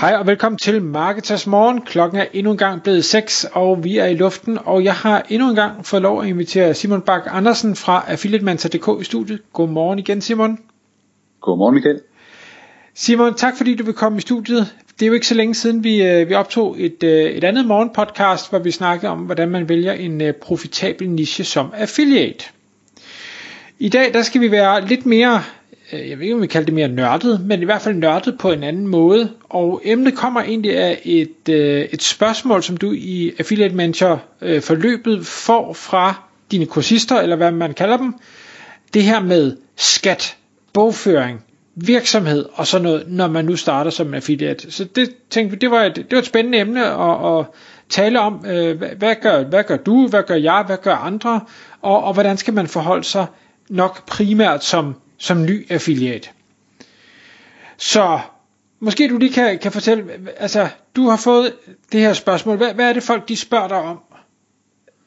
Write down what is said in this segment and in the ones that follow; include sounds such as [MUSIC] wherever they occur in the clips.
Hej og velkommen til Marketers Morgen. Klokken er endnu en gang blevet 6, og vi er i luften, og jeg har endnu en gang fået lov at invitere Simon Bak Andersen fra affiliatementor.dk i studiet. Godmorgen igen, Simon. Godmorgen, Michael. Simon, tak fordi du vil komme i studiet. Det er jo ikke så længe siden, vi, øh, vi optog et, øh, et andet morgenpodcast, hvor vi snakkede om, hvordan man vælger en øh, profitabel niche som affiliate. I dag der skal vi være lidt mere Øh, jeg ved ikke om vi kalder det mere nørdet, men i hvert fald nørdet på en anden måde. Og emnet kommer egentlig af et, øh, et spørgsmål, som du i Affiliate Manager øh, forløbet får fra dine kursister, eller hvad man kalder dem. Det her med skat, bogføring, virksomhed og sådan noget, når man nu starter som affiliate. Så det tænkte vi, det var et, det var et spændende emne at, at tale om, øh, hvad, gør, hvad gør du, hvad gør jeg, hvad gør andre, og, og hvordan skal man forholde sig nok primært som som ny affiliat. Så måske du lige kan, kan fortælle, altså du har fået det her spørgsmål, hvad, hvad er det folk de spørger dig om?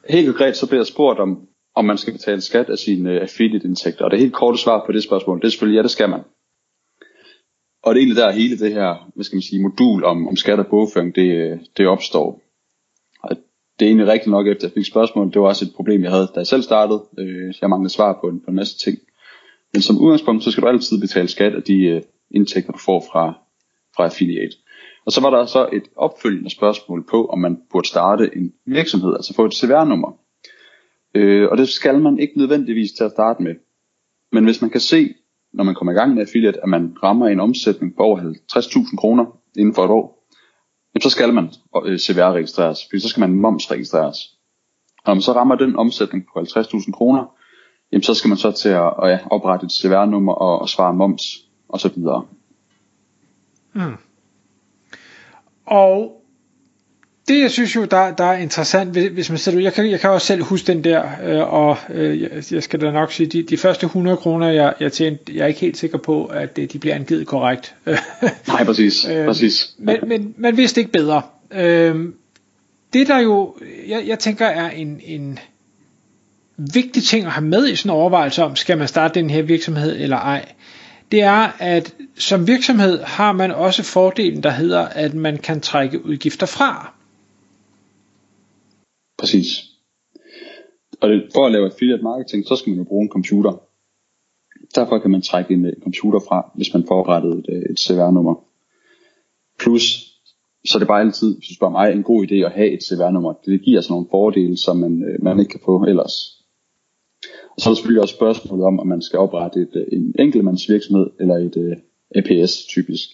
Helt konkret så bliver jeg spurgt om, om man skal betale skat af sine øh, affiliate-indtægter, og det helt korte svar på det spørgsmål, det er selvfølgelig, ja det skal man. Og det er egentlig der hele det her, hvad skal man sige, modul om, om skat og bogføring, det, øh, det opstår. Og det er egentlig rigtigt nok, efter jeg fik spørgsmål, det var også et problem, jeg havde, da jeg selv startede. Øh, jeg manglede svar på en, på en masse ting. Men som udgangspunkt, så skal du altid betale skat af de øh, indtægter, du får fra, fra affiliate. Og så var der så et opfølgende spørgsmål på, om man burde starte en virksomhed, altså få et CVR-nummer. Øh, og det skal man ikke nødvendigvis til at starte med. Men hvis man kan se, når man kommer i gang med affiliate, at man rammer en omsætning på over 50.000 kroner inden for et år, så skal man øh, CVR-registreres, fordi så skal man momsregistreres. Og når man så rammer den omsætning på 50.000 kroner, jamen så skal man så til at, at ja, oprette et CVR-nummer og, og svare moms og så videre. Mm. Og det jeg synes jo der, der er interessant hvis man sætter jeg kan, jeg kan også selv huske den der øh, og øh, jeg skal da nok sige de, de første 100 kroner jeg, jeg tjente jeg er ikke helt sikker på at de bliver angivet korrekt [LAUGHS] nej præcis, øh, præcis. men, men man vidste ikke bedre øh, det der jo jeg, jeg tænker er en, en vigtig ting at have med i sådan en overvejelse om, skal man starte den her virksomhed eller ej, det er, at som virksomhed har man også fordelen, der hedder, at man kan trække udgifter fra. Præcis. Og for at lave affiliate marketing, så skal man jo bruge en computer. Derfor kan man trække en øh, computer fra, hvis man får rettet et, øh, et CVR-nummer. Plus, så det er bare altid, hvis du spørger mig, en god idé at have et CVR-nummer. Det giver sådan nogle fordele, som man, øh, man ikke kan få ellers. Og så er der selvfølgelig også spørgsmålet om, om man skal oprette et, øh, en enkeltmandsvirksomhed eller et øh, uh, APS typisk.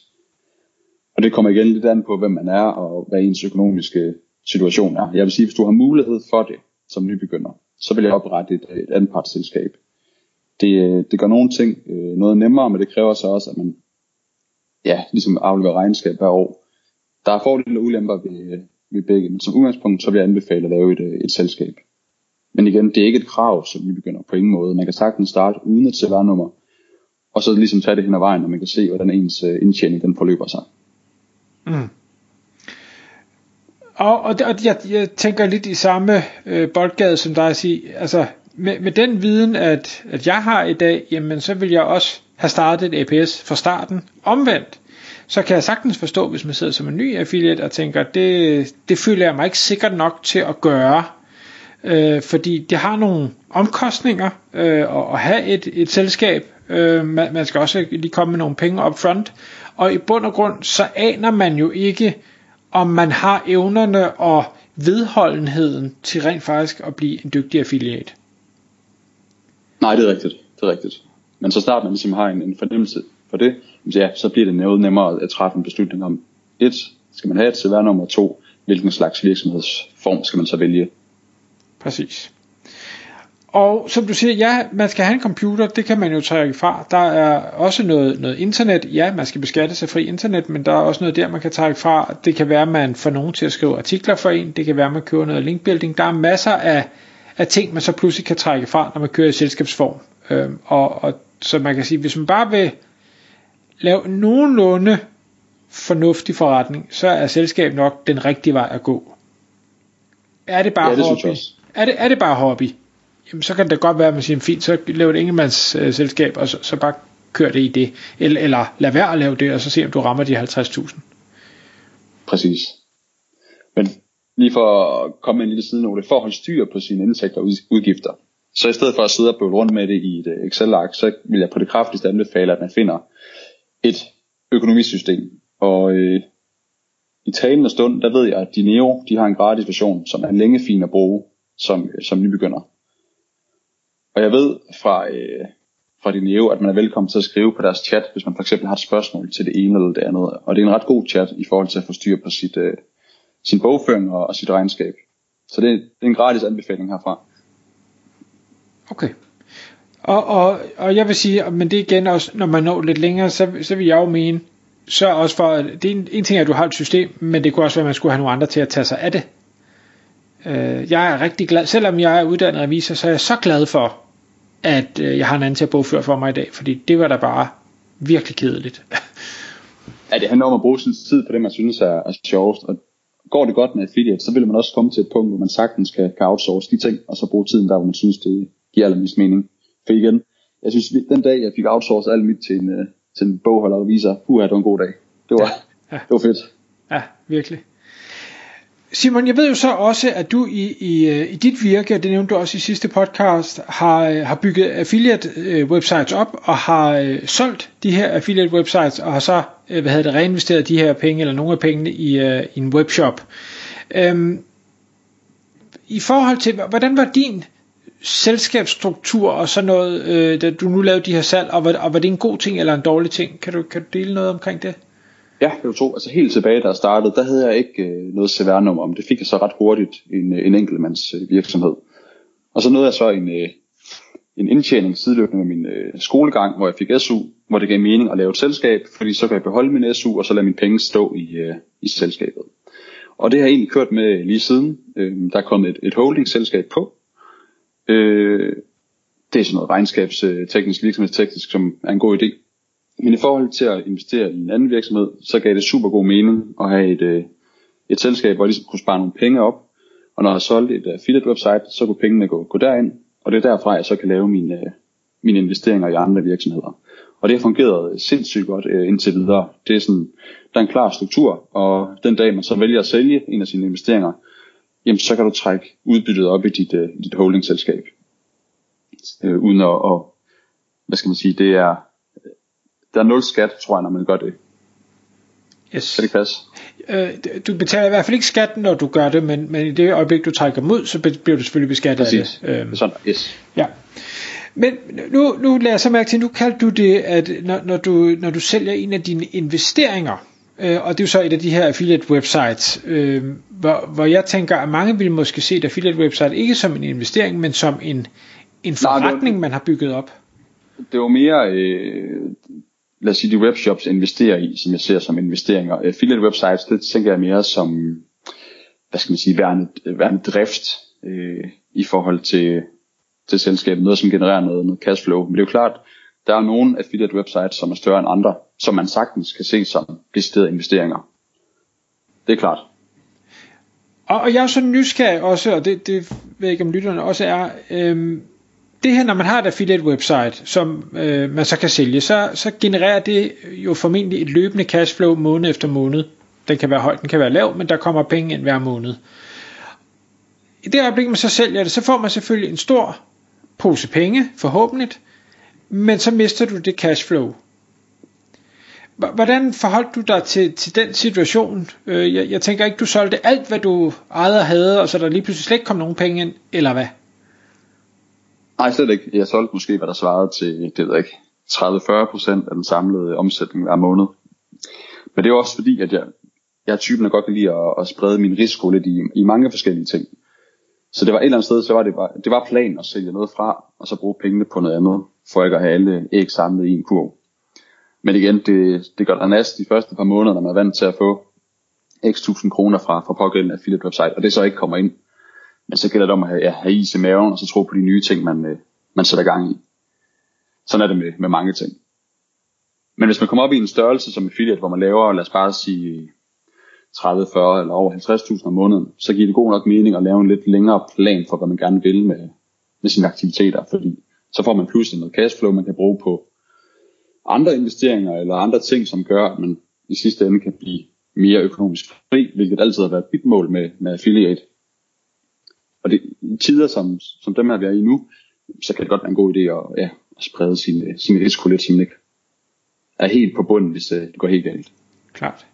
Og det kommer igen lidt an på, hvem man er og hvad ens økonomiske situation er. Jeg vil sige, hvis du har mulighed for det som nybegynder, så vil jeg oprette et, øh, et anpartsselskab. Det, det gør nogle ting øh, noget nemmere, men det kræver så også, at man ja, ligesom afleverer regnskab hver år. Der er fordele og ulemper ved, ved begge, men som udgangspunkt så vil jeg anbefale at lave et, et selskab. Men igen, det er ikke et krav, som vi begynder på ingen måde. Man kan sagtens starte uden et CVR-nummer, og så ligesom tage det hen ad vejen, og man kan se, hvordan ens øh, indtjening den forløber sig. Mm. Og, og, og jeg, jeg tænker lidt i samme øh, boldgade som dig at sige, altså med, med den viden, at, at jeg har i dag, jamen så vil jeg også have startet et APS fra starten. Omvendt, så kan jeg sagtens forstå, hvis man sidder som en ny affiliate og tænker, det, det føler jeg mig ikke sikkert nok til at gøre øh, fordi det har nogle omkostninger øh, at, have et, et selskab. Øh, man, man skal også lige komme med nogle penge up front, og i bund og grund så aner man jo ikke, om man har evnerne og vedholdenheden til rent faktisk at blive en dygtig affiliate. Nej, det er rigtigt. Det er rigtigt. Men så snart man ligesom har en, en fornemmelse for det, så, ja, så bliver det noget nemmere at træffe en beslutning om, et, skal man have et CVR nummer, to, hvilken slags virksomhedsform skal man så vælge. Præcis. Og som du siger, ja, man skal have en computer, det kan man jo trække fra. Der er også noget, noget internet, ja, man skal beskatte sig fri internet, men der er også noget der, man kan trække fra. Det kan være, at man får nogen til at skrive artikler for en, det kan være, at man kører noget linkbuilding. Der er masser af, af ting, man så pludselig kan trække fra, når man kører i selskabsform. Øhm, og, og så man kan sige, hvis man bare vil lave nogenlunde fornuftig forretning, så er selskab nok den rigtige vej at gå. Er det bare Ja, det hobby? Er det, er det bare hobby? Jamen, så kan det godt være, at man siger, fint, så lav et enkeltmands selskab, og så, så bare kør det i det. Eller, eller lad være at lave det, og så se, om du rammer de 50.000. Præcis. Men lige for at komme med en lille sidenote, for at holde styr på sine indtægter og udgifter, så i stedet for at sidde og bøvle rundt med det i et Excel-ark, så vil jeg på det kraftigste anbefale, at man finder et økonomisystem. Og øh, i talende stund, der ved jeg, at Dineo, de har en gratis version, som er længe fin at bruge som, som nybegynder. Og jeg ved fra, øh, fra Dineo, at man er velkommen til at skrive på deres chat, hvis man for eksempel har et spørgsmål til det ene eller det andet. Og det er en ret god chat i forhold til at få styr på sit, øh, sin bogføring og, og sit regnskab. Så det, det er en gratis anbefaling herfra. Okay. Og, og, og jeg vil sige, men det igen også, når man når lidt længere, så, så vil jeg jo mene, så også for, at det er en, en ting er, at du har et system, men det kunne også være, at man skulle have nogle andre til at tage sig af det. Øh, jeg er rigtig glad, selvom jeg er uddannet revisor, så er jeg så glad for, at øh, jeg har en anden til at bogføre for mig i dag, fordi det var da bare virkelig kedeligt. [LAUGHS] Ja, det handler om at bruge sin tid på det, man synes er, er sjovest. Og går det godt med affiliate, så vil man også komme til et punkt, hvor man sagtens kan, kan outsource de ting, og så bruge tiden der, hvor man synes, det giver allermest mening. For igen, jeg synes, den dag, jeg fik outsourcet alt mit til en, øh, til en bogholder og viser, puha, det var en god dag. Det var, ja. det var fedt. Ja, virkelig. Simon, jeg ved jo så også, at du i, i, øh, i dit virke, og det nævnte du også i sidste podcast, har, øh, har bygget affiliate-websites øh, op og har øh, solgt de her affiliate websites og har så øh, hvad hedder det, reinvesteret de her penge eller nogle af pengene i, øh, i en webshop. Øhm, I forhold til, hvordan var din selskabsstruktur og sådan noget, øh, da du nu lavede de her salg, og var, og var det en god ting eller en dårlig ting? Kan du, kan du dele noget omkring det? Ja, det var to. Altså helt tilbage, da jeg startede, der havde jeg ikke øh, noget CVR-nummer om. Det fik jeg så ret hurtigt en, øh, en enkeltmands øh, virksomhed. Og så nåede jeg så en, øh, en indtjening sideløbende med min øh, skolegang, hvor jeg fik SU, hvor det gav mening at lave et selskab, fordi så kan jeg beholde min SU, og så lade mine penge stå i, øh, i selskabet. Og det har jeg egentlig kørt med lige siden. Øh, der er kommet et, et holdingselskab på. Øh, det er sådan noget regnskabsteknisk, øh, virksomhedsteknisk, som er en god idé. Men i forhold til at investere i en anden virksomhed, så gav det super god mening at have et, øh, et selskab, hvor jeg ligesom kunne spare nogle penge op. Og når jeg solgte et øh, affiliate website, så kunne pengene gå, gå derind. Og det er derfra, jeg så kan lave mine, øh, mine investeringer i andre virksomheder. Og det har fungeret sindssygt godt øh, indtil videre. Det er sådan, der er en klar struktur, og den dag man så vælger at sælge en af sine investeringer, jamen så kan du trække udbyttet op i dit, øh, dit holdingselskab. Øh, uden at, at, hvad skal man sige, det er, der er nul skat, tror jeg, når man gør det. Yes. Kan det passe? Øh, du betaler i hvert fald ikke skat, når du gør det, men, men i det øjeblik, du trækker ud, så bliver du selvfølgelig beskattet Præcis. af det. Er sådan, yes. Ja. Men nu, nu lader jeg så mærke til, nu kaldte du det, at når, når, du, når du sælger en af dine investeringer, øh, og det er jo så et af de her affiliate websites, øh, hvor, hvor jeg tænker, at mange vil måske se et affiliate website ikke som en investering, men som en, en Nej, det- forretning, man har bygget op. Det var mere, øh, lad os sige, de webshops investerer i, som jeg ser som investeringer. Affiliate websites, det tænker jeg mere som, hvad skal man sige, værende, værende drift øh, i forhold til, til selskabet. Noget, som genererer noget, noget cashflow. Men det er jo klart, der er nogle affiliate websites, som er større end andre, som man sagtens kan se som deciderede investeringer. Det er klart. Og, og jeg er så nysgerrig også, og det, det ved jeg ikke om lytterne også er, øhm, det her, når man har et affiliate website, som øh, man så kan sælge, så, så genererer det jo formentlig et løbende cashflow måned efter måned. Den kan være høj, den kan være lav, men der kommer penge ind hver måned. I det øjeblik, man så sælger det, så får man selvfølgelig en stor pose penge, forhåbentlig, men så mister du det cashflow. Hvordan forholdt du dig til, til den situation? Øh, jeg, jeg tænker ikke, du solgte alt, hvad du ejede og havde, og så der lige pludselig slet ikke kom nogen penge ind, eller hvad? Nej, slet ikke. Jeg solgte måske, hvad der svarede til, det ved jeg ikke, 30-40% af den samlede omsætning hver måned. Men det er også fordi, at jeg, jeg er typen, der godt kan lide at, at sprede min risiko lidt i, i mange forskellige ting. Så det var et eller andet sted, så var det, bare, det var planen at sælge noget fra, og så bruge pengene på noget andet, for ikke at have alle æg samlet i en kurv. Men igen, det, det gør der næst de første par måneder, når man er vant til at få x tusind kroner fra, fra pågældende affiliate website, og det så ikke kommer ind. Men så gælder det om at have, ja, have is i maven, og så tro på de nye ting, man, øh, man sætter gang i. Sådan er det med, med mange ting. Men hvis man kommer op i en størrelse som affiliate, hvor man laver, lad os bare sige 30, 40 eller over 50.000 om måneden, så giver det god nok mening at lave en lidt længere plan for, hvad man gerne vil med, med sine aktiviteter, fordi så får man pludselig noget cashflow, man kan bruge på andre investeringer eller andre ting, som gør, at man i sidste ende kan blive mere økonomisk fri, hvilket altid har været et mål med, med affiliate. Og det, i tider som, som dem her, vi er i nu, så kan det godt være en god idé at, ja, at sprede sin, sin risiko lidt, så man ikke er helt på bunden, hvis øh, det går helt galt. Klart.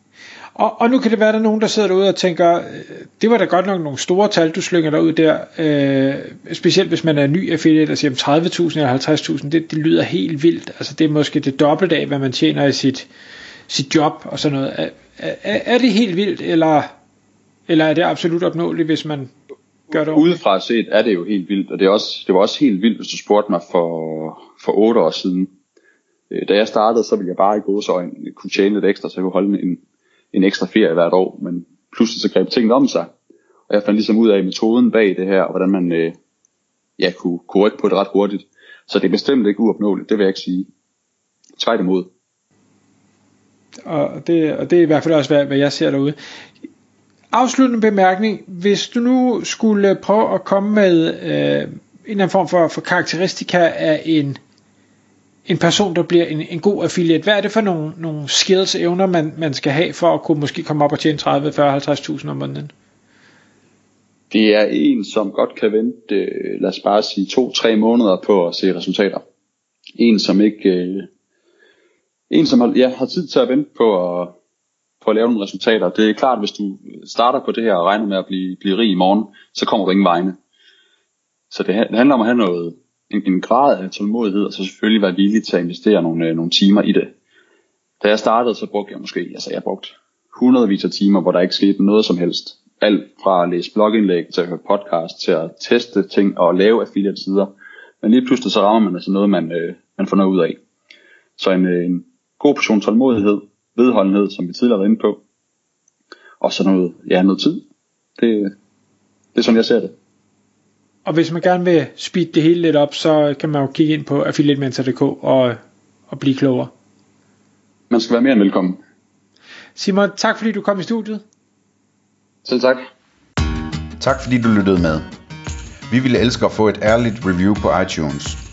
Og, og nu kan det være, at der er nogen, der sidder derude og tænker, øh, det var da godt nok nogle store tal, du slynger derud der. Øh, specielt hvis man er ny affiliate og siger 30.000 eller 50.000, det, det lyder helt vildt. Altså det er måske det dobbelte af, hvad man tjener i sit, sit job og sådan noget. Er, er, er det helt vildt, eller, eller er det absolut opnåeligt, hvis man gør det Udefra set er det jo helt vildt, og det, er også, det var også helt vildt, hvis du spurgte mig for, for 8 år siden. Øh, da jeg startede, så ville jeg bare i gåsøjne kunne tjene lidt ekstra, så jeg kunne holde en, en ekstra ferie hvert år, men pludselig så greb tingene om sig. Og jeg fandt ligesom ud af metoden bag det her, og hvordan man øh, ja, kunne, kunne rykke på det ret hurtigt. Så det er bestemt ikke uopnåeligt, det vil jeg ikke sige. Tværtimod. Og det, og det er i hvert fald også, hvad, hvad jeg ser derude. Afsluttende bemærkning. Hvis du nu skulle prøve at komme med øh, en eller anden form for, for karakteristika af en en person, der bliver en, en god affiliate? Hvad er det for nogle, nogle skills, evner, man, man skal have for at kunne måske komme op og tjene 30, 40, 50.000 om måneden? Det er en, som godt kan vente, øh, lad os bare sige, to-tre måneder på at se resultater. En, som ikke... Øh, en, som har, ja, har tid til at vente på at, på at lave nogle resultater. Det er klart, hvis du starter på det her og regner med at blive, blive rig i morgen, så kommer du ingen vegne. Så det, det handler om at have noget, en, en grad af tålmodighed, og så selvfølgelig være villig til at investere nogle, øh, nogle timer i det. Da jeg startede, så brugte jeg måske, altså jeg brugte hundredvis af timer, hvor der ikke skete noget som helst. Alt fra at læse blogindlæg til at høre podcast, til at teste ting og lave affiliate sider. Men lige pludselig så rammer man altså noget, man, øh, man får noget ud af. Så en, øh, en god portion tålmodighed, vedholdenhed, som vi tidligere var inde på, og så noget, ja, noget tid. Det, det er sådan, jeg ser det. Og hvis man gerne vil speed det hele lidt op, så kan man jo kigge ind på affiliatementor.dk og, og blive klogere. Man skal være mere end velkommen. Simon, tak fordi du kom i studiet. Selv tak. Tak fordi du lyttede med. Vi ville elske at få et ærligt review på iTunes.